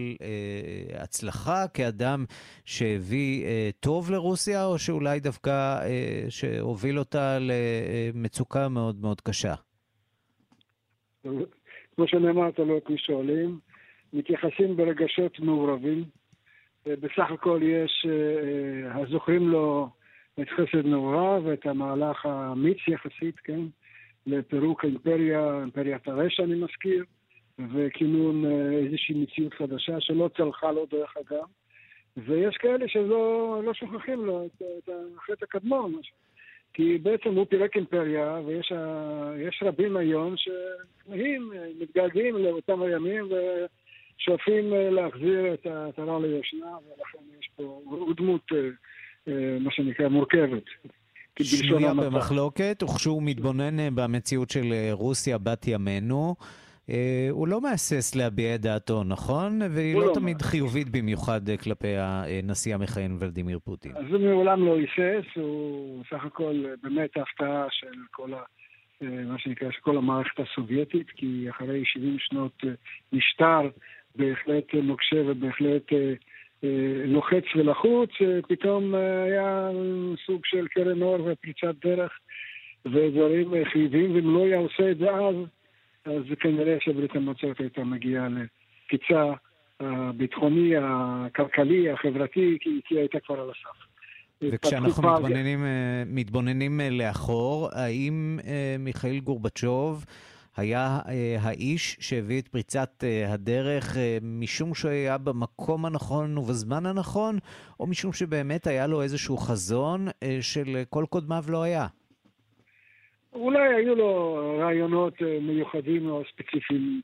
הצלחה, כאדם שהביא טוב לרוסיה, או שאולי דווקא שהוביל אותה למצוקה מאוד מאוד קשה? כמו שנאמר, תלוי את מי שואלים, מתייחסים ברגשות מעורבים. בסך הכל יש אה, הזוכרים לו את חסד נעורה ואת המהלך האמיץ יחסית, כן, לפירוק האימפריה, אימפריית הרשע אני מזכיר, וכינון אה, איזושהי מציאות חדשה שלא צלחה לו דרך אגב. ויש כאלה שלא לא שוכחים לו את, את החטא הקדמון, כי בעצם הוא פירק אימפריה, ויש רבים היום שכמהים, מתגעגעים לאותם הימים ושואפים אה, להחזיר את העטרה ליושנה, ולכן יש פה דמות, אה, אה, מה שנקרא, מורכבת. שנויה במחלוקת, וכשהוא מתבונן במציאות של רוסיה בת ימינו, אה, הוא לא מהסס להביע את דעתו, נכון? והיא לא, לא תמיד. חיובית במיוחד אה, כלפי הנשיא המכהן ולדימיר פוטין. אז הוא מעולם לא היסס, הוא סך הכל אה, באמת ההפתעה של כל ה... מה שנקרא, של כל המערכת הסובייטית, כי אחרי 70 שנות משטר בהחלט נוקשה ובהחלט לוחץ ולחוץ, פתאום היה סוג של קרן אור ופריצת דרך ודברים חיוביים, ואם לא היה עושה את זה אז, אז כנראה שברית המועצות הייתה מגיעה לקיצה הביטחוני, הכלכלי, החברתי, כי היא הייתה כבר על הסף. וכשאנחנו מתבוננים, אה, מתבוננים אה, לאחור, האם אה, מיכאל גורבצ'וב היה האיש שהביא את פריצת הדרך משום שהיה במקום הנכון ובזמן הנכון, או משום שבאמת היה לו איזשהו חזון של כל קודמיו לא היה? אולי היו לו רעיונות אה, מיוחדים או ספציפיים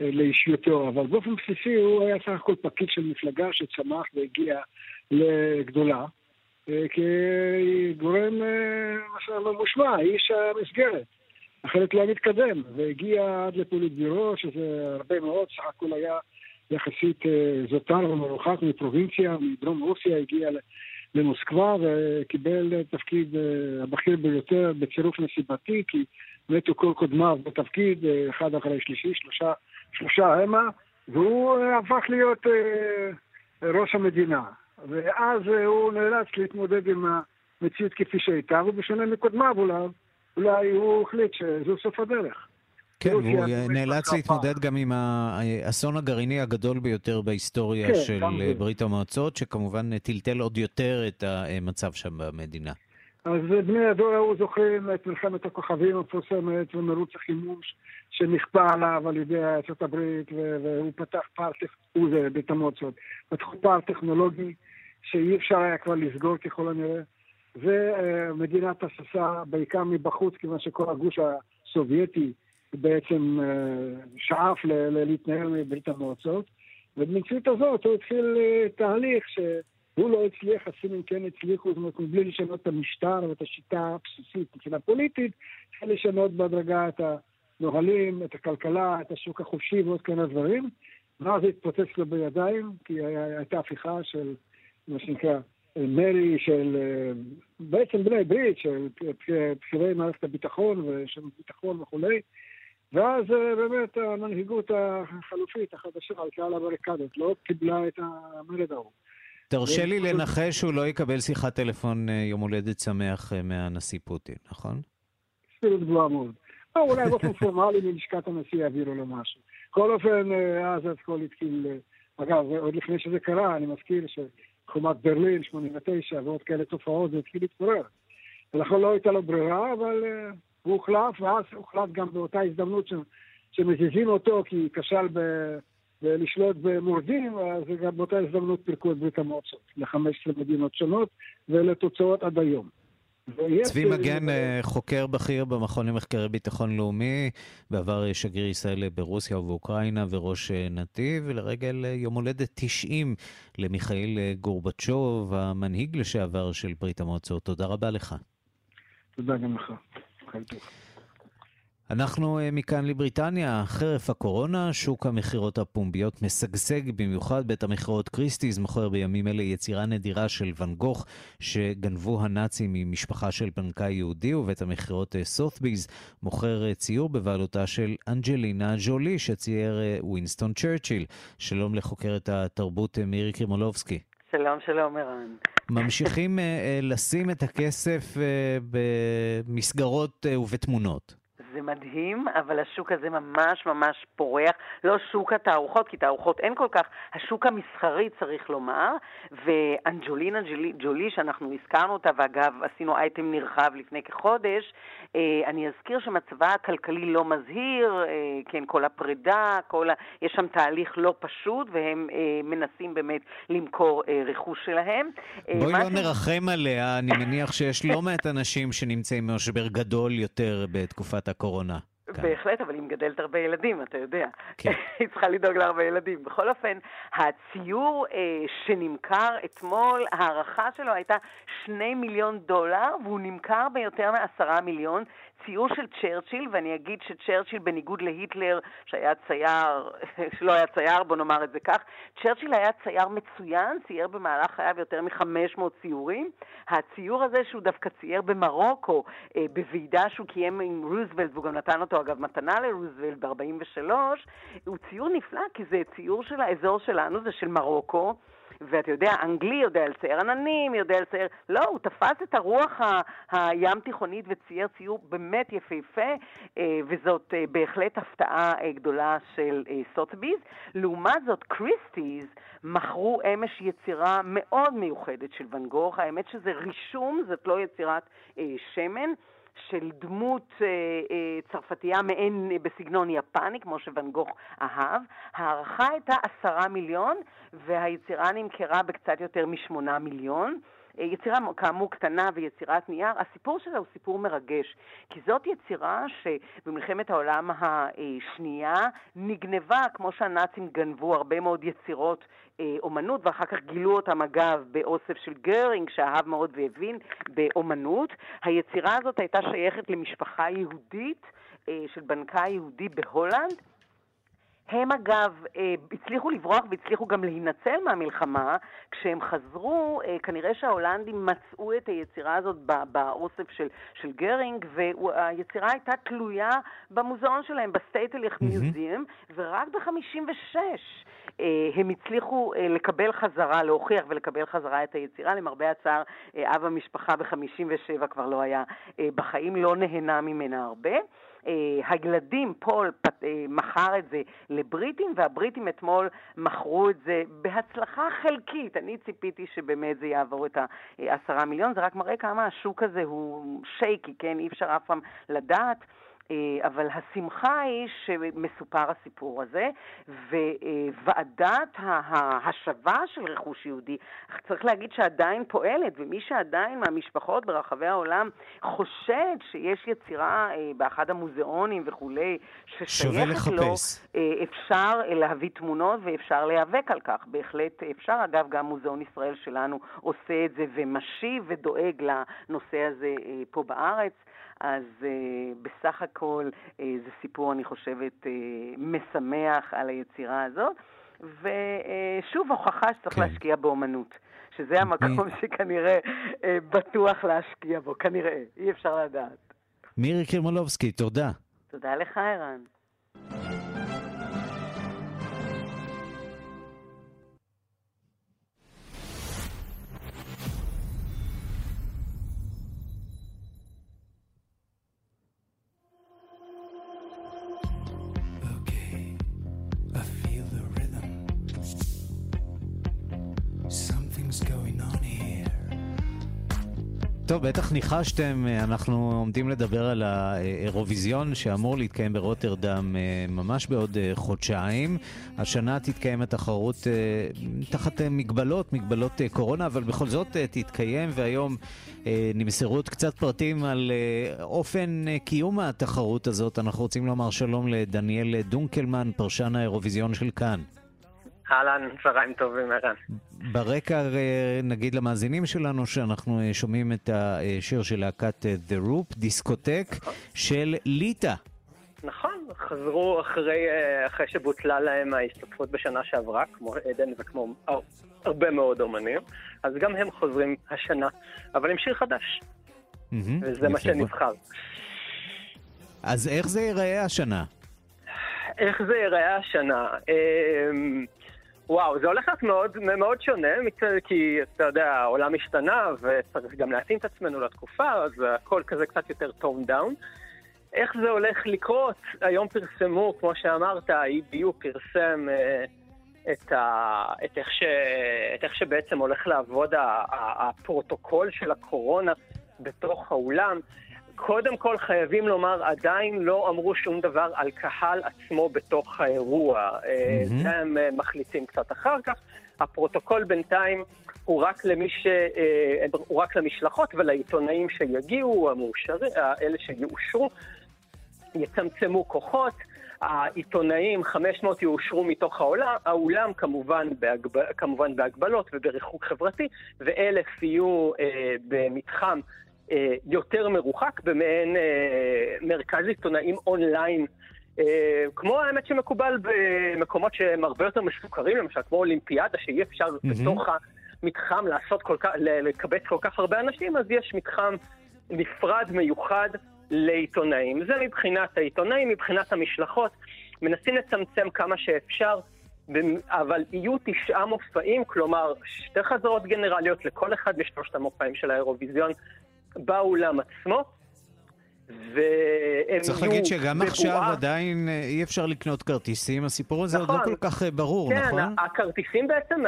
אה, לאישיותו, אבל באופן בסיסי הוא היה סך הכל פקיד של מפלגה שצמח והגיע לגדולה, אה, כגורם ממושמע, איש המסגרת. אחרת לא מתקדם, והגיע עד לפוליטבירו, שזה הרבה מאוד, סך הכל היה יחסית זוטר ומרוחק מפרובינציה, מדרום רוסיה, הגיע למוסקבה וקיבל תפקיד אה, הבכיר ביותר בצירוף נסיבתי, כי מתו כל קודמיו בתפקיד, אה, אחד אחרי שלישי, שלושה, שלושה המה, והוא אה, הפך להיות ראש המדינה. ואז הוא נאלץ להתמודד עם המציאות כפי שהייתה, ובשונה מקודמיו אולי, אולי הוא החליט שזו סוף הדרך. כן, הוא נאלץ להתמודד גם עם האסון הגרעיני הגדול ביותר בהיסטוריה כן, של ברית המועצות, שכמובן טלטל עוד יותר את המצב שם במדינה. אז בני הדור ההוא זוכרים את מלחמת הכוכבים המפורסמת ומרוץ החימוש שנכפה עליו על ידי ארצות הברית, והוא פתח פער, הוא זה ברית המועצות, פתחו פער טכנולוגי שאי אפשר היה כבר לסגור ככל הנראה, ומדינת הססה בעיקר מבחוץ, כיוון שכל הגוש הסובייטי בעצם אה, שאף להתנהל מברית המועצות, ובמציאות הזאת הוא התחיל אה, תהליך שהוא לא הצליח, הסינים כן הצליחו, זאת אומרת, מבלי לשנות את המשטר ואת השיטה הבסיסית מבחינה פוליטית, התחיל לשנות בהדרגה את הנהלים, את הכלכלה, את השוק החופשי ועוד כאלה דברים, ואז התפוצץ לו בידיים, כי הייתה הפיכה של מה שנקרא מרי של בעצם בני ברית, של בכירי מערכת הביטחון ושל ביטחון וכולי, ואז אה, באמת המנהיגות החלופית החדשה עלתה על הבריקדות, לא קיבלה את המרד ההוא. תרשה לי לנחש שהוא לא יקבל שיחת טלפון אה, יום הולדת שמח אה, מהנשיא פוטין, נכון? ספירות גבוהה מאוד. או אולי באופן פורמלי מלשכת הנשיא יעבירו לו משהו. בכל אופן, אז הכל התחיל... אגב, עוד לפני שזה קרה, אני מזכיר שחומת ברלין, 89, ועוד כאלה תופעות, זה התחיל להתפורר. ולכן לא הייתה לו ברירה, אבל הוא הוחלף, ואז הוחלט גם באותה הזדמנות ש, שמזיזים אותו כי כשל ב, בלשלוט במורדים, אז גם באותה הזדמנות פירקו את ברית המועצות ל-15 מדינות שונות, ולתוצאות עד היום. צבי מגן, אה, חוקר בכיר במכון למחקרי ביטחון לאומי, בעבר שגריר ישראל ברוסיה ובאוקראינה וראש אה, נתיב, ולרגל אה, יום הולדת 90 למיכאל גורבצ'וב, המנהיג לשעבר של ברית המועצות. תודה רבה לך. תודה גם לך. אנחנו אה, מכאן לבריטניה, חרף הקורונה, שוק המכירות הפומביות משגשג במיוחד. בית המכירות קריסטיז מוכר בימים אלה יצירה נדירה של ואן גוך שגנבו הנאצים ממשפחה של בנקאי יהודי, ובית המכירות אה, סות'ביז מוכר אה, ציור בבעלותה של אנג'לינה ג'ולי שצייר ווינסטון צ'רצ'יל. שלום לחוקרת התרבות מירי קרימולובסקי. שלום, שלום, ערן. ממשיכים לשים את הכסף במסגרות ובתמונות. זה מדהים, אבל השוק הזה ממש ממש פורח. לא שוק התערוכות, כי תערוכות אין כל כך, השוק המסחרי צריך לומר, ואנג'ולינה ג'ולי, שאנחנו הזכרנו אותה, ואגב, עשינו אייטם נרחב לפני כחודש, אני אזכיר שמצבה הכלכלי לא מזהיר, אה, כן, כל הפרידה, כל ה... יש שם תהליך לא פשוט, והם אה, מנסים באמת למכור רכוש שלהם. בואי לא ש... נרחם עליה, אני מניח שיש לא מעט אנשים שנמצאים במשבר גדול יותר בתקופת הקורונה. כאן. בהחלט, אבל היא מגדלת הרבה ילדים, אתה יודע. כן. היא צריכה לדאוג להרבה ילדים. בכל אופן, הציור אה, שנמכר אתמול, ההערכה שלו הייתה שני מיליון דולר, והוא נמכר ביותר מעשרה מיליון. ציור של צ'רצ'יל, ואני אגיד שצ'רצ'יל בניגוד להיטלר, שהיה צייר, שלא היה צייר, בוא נאמר את זה כך, צ'רצ'יל היה צייר מצוין, צייר במהלך חייו יותר מ-500 ציורים. הציור הזה שהוא דווקא צייר במרוקו, אה, בוועידה שהוא קיים עם רוזוולט, והוא גם נתן אותו אגב מתנה לרוזוולט ב-43, הוא ציור נפלא, כי זה ציור של האזור שלנו, זה של מרוקו. ואתה יודע, אנגלי יודע לצייר עננים, יודע לצייר... לא, הוא תפס את הרוח ה- הים תיכונית וצייר ציור באמת יפהפה, אה, וזאת אה, בהחלט הפתעה אה, גדולה של סוטביז. לעומת זאת, קריסטיז מכרו אמש יצירה מאוד מיוחדת של ואן גוך. האמת שזה רישום, זאת לא יצירת שמן. של דמות אה, אה, צרפתייה מעין אה, בסגנון יפני, כמו שוואן גוך אהב. ההערכה הייתה עשרה מיליון, והיצירה נמכרה בקצת יותר משמונה מיליון. יצירה כאמור קטנה ויצירת נייר, הסיפור שלה הוא סיפור מרגש, כי זאת יצירה שבמלחמת העולם השנייה נגנבה, כמו שהנאצים גנבו הרבה מאוד יצירות אה, אומנות, ואחר כך גילו אותם אגב באוסף של גרינג, שאהב מאוד והבין באומנות. היצירה הזאת הייתה שייכת למשפחה יהודית אה, של בנקאי יהודי בהולנד. הם אגב אה, הצליחו לברוח והצליחו גם להינצל מהמלחמה. כשהם חזרו, אה, כנראה שההולנדים מצאו את היצירה הזאת באוסף של, של גרינג, והיצירה הייתה תלויה במוזיאון שלהם, ב Stedelijk Museum, mm-hmm. ורק ב-56 אה, הם הצליחו לקבל חזרה, להוכיח ולקבל חזרה את היצירה. למרבה הצער, אב המשפחה ב-57 כבר לא היה בחיים, לא נהנה ממנה הרבה. אה, הילדים, פול אה, מכר את זה לבריטים, והבריטים אתמול מכרו את זה בהצלחה חלקית. אני ציפיתי שבאמת זה יעבור את העשרה מיליון, זה רק מראה כמה השוק הזה הוא שייקי, כן? אי אפשר אף פעם לדעת. אה, אבל השמחה היא שמסופר הסיפור הזה, וועדת ההשבה של רכוש יהודי, צריך להגיד שעדיין פועלת, ומי שעדיין מהמשפחות ברחבי העולם חושד שיש יצירה אה, באחד המוזיאונים וכולי, ששייכת לו, אה, אפשר להביא תמונות ואפשר להיאבק על כך, בהחלט אפשר. אגב, גם מוזיאון ישראל שלנו עושה את זה ומשיב ודואג לנושא הזה פה בארץ. אז uh, בסך הכל uh, זה סיפור, אני חושבת, uh, משמח על היצירה הזאת. ושוב, הוכחה שצריך כן. להשקיע באומנות. שזה המקום שכנראה בטוח להשקיע בו, כנראה, אי אפשר לדעת. מירי קרמולובסקי, תודה. תודה לך, ערן. טוב, בטח ניחשתם, אנחנו עומדים לדבר על האירוויזיון שאמור להתקיים ברוטרדם אה, ממש בעוד אה, חודשיים. השנה תתקיים התחרות אה, תחת מגבלות, מגבלות קורונה, אבל בכל זאת תתקיים, והיום נמסרו עוד קצת פרטים על אופן קיום התחרות הזאת. אנחנו רוצים לומר שלום לדניאל דונקלמן, פרשן האירוויזיון של כאן. אהלן, צהריים טובים, ערן. ברקע נגיד למאזינים שלנו שאנחנו שומעים את השיר של להקת The Roop, דיסקוטק של ליטא. נכון, חזרו אחרי, אחרי שבוטלה להם ההשתתפות בשנה שעברה, כמו עדן וכמו הרבה מאוד אומנים, אז גם הם חוזרים השנה, אבל עם שיר חדש. וזה מה שנבחר. אז איך זה ייראה השנה? איך זה ייראה השנה? וואו, זה הולך להיות מאוד, מאוד שונה, כי אתה יודע, העולם השתנה וצריך גם להתאים את עצמנו לתקופה, אז הכל כזה קצת יותר toned down. איך זה הולך לקרות? היום פרסמו, כמו שאמרת, ה-EBU פרסם אה, את, ה, את, איך ש, את איך שבעצם הולך לעבוד הפרוטוקול של הקורונה בתוך האולם. קודם כל חייבים לומר, עדיין לא אמרו שום דבר על קהל עצמו בתוך האירוע. Mm-hmm. זה הם אה, מחליטים קצת אחר כך. הפרוטוקול בינתיים הוא רק, למי ש... אה, הוא רק למשלחות ולעיתונאים שיגיעו, המאושרים, אלה שיאושרו, יצמצמו כוחות. העיתונאים, 500 יאושרו מתוך העולם, האולם כמובן, בהגב, כמובן בהגבלות ובריחוק חברתי, ואלף יהיו אה, במתחם יותר מרוחק במעין אה, מרכז עיתונאים אונליין. אה, כמו האמת שמקובל במקומות שהם הרבה יותר מסוכרים, למשל כמו אולימפיאדה, שאי אפשר mm-hmm. בתוך המתחם לעשות כל כך, לקבץ כל כך הרבה אנשים, אז יש מתחם נפרד, מיוחד, לעיתונאים. זה מבחינת העיתונאים, מבחינת המשלחות. מנסים לצמצם כמה שאפשר, אבל יהיו תשעה מופעים, כלומר שתי חזרות גנרליות לכל אחד משלושת המופעים של האירוויזיון באולם עצמו. והם צריך להגיד שגם בבועה. עכשיו עדיין אה, אי אפשר לקנות כרטיסים, הסיפור הזה נכון. עוד לא נכון. כל כך אה, ברור, כן, נכון? כן, הכרטיסים בעצם,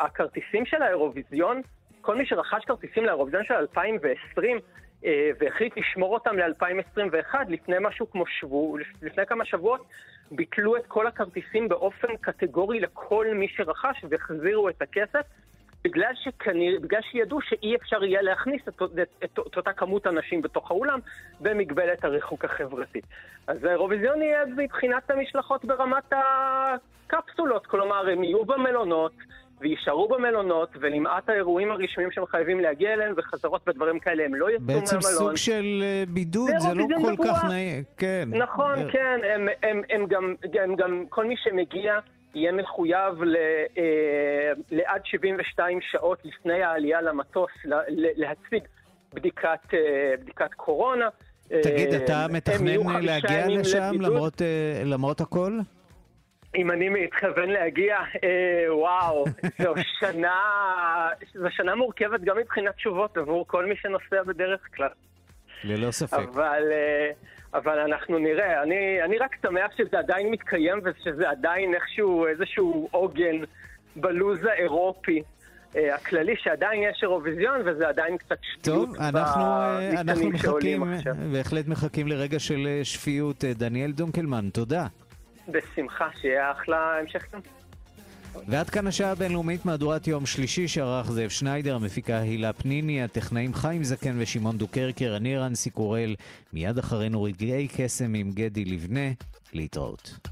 הכרטיסים של האירוויזיון, כל מי שרכש כרטיסים לאירוויזיון של 2020, אה, והחליט לשמור אותם ל-2021, לפני משהו כמו שבוע, לפני כמה שבועות, ביטלו את כל הכרטיסים באופן קטגורי לכל מי שרכש והחזירו את הכסף. בגלל, שכנראה, בגלל שידעו שאי אפשר יהיה להכניס את, את, את, את אותה כמות אנשים בתוך האולם במגבלת הריחוק החברתי. אז האירוויזיון יהיה מבחינת המשלחות ברמת הקפסולות, כלומר הם יהיו במלונות ויישארו במלונות, ולמעט האירועים הרשמיים שהם חייבים להגיע אליהם וחזרות ודברים כאלה הם לא יצאו מהמלון. בעצם סוג של אה, בידוד, זה לא כל בבועה. כך נעים, כן. נכון, כן, הם, הם, הם, גם, הם גם, כל מי שמגיע... יהיה מחויב ל, אה, לעד 72 שעות לפני העלייה למטוס להציג בדיקת, אה, בדיקת קורונה. תגיד, אה, אתה מתכנן להגיע לשם למרות, אה, למרות הכל? אם אני מתכוון להגיע, אה, וואו, זו שנה, זו שנה מורכבת גם מבחינת תשובות עבור כל מי שנוסע בדרך כלל. ללא ספק. אבל... אה, אבל אנחנו נראה. אני, אני רק שמח שזה עדיין מתקיים ושזה עדיין איכשהו איזשהו עוגן בלוז האירופי. אה, הכללי שעדיין יש אירוויזיון וזה עדיין קצת שפיות טוב, אנחנו, אה, אנחנו מחכים, בהחלט מחכים לרגע של אה, שפיות. דניאל דונקלמן, תודה. בשמחה, שיהיה אחלה המשך כאן. ועד כאן השעה הבינלאומית מהדורת יום שלישי שערך זאב שניידר, המפיקה הילה פניני, הטכנאים חיים זקן ושמעון דוקרקר, אני רנסי קורל, מיד אחרינו רגעי קסם עם גדי לבנה, להתראות.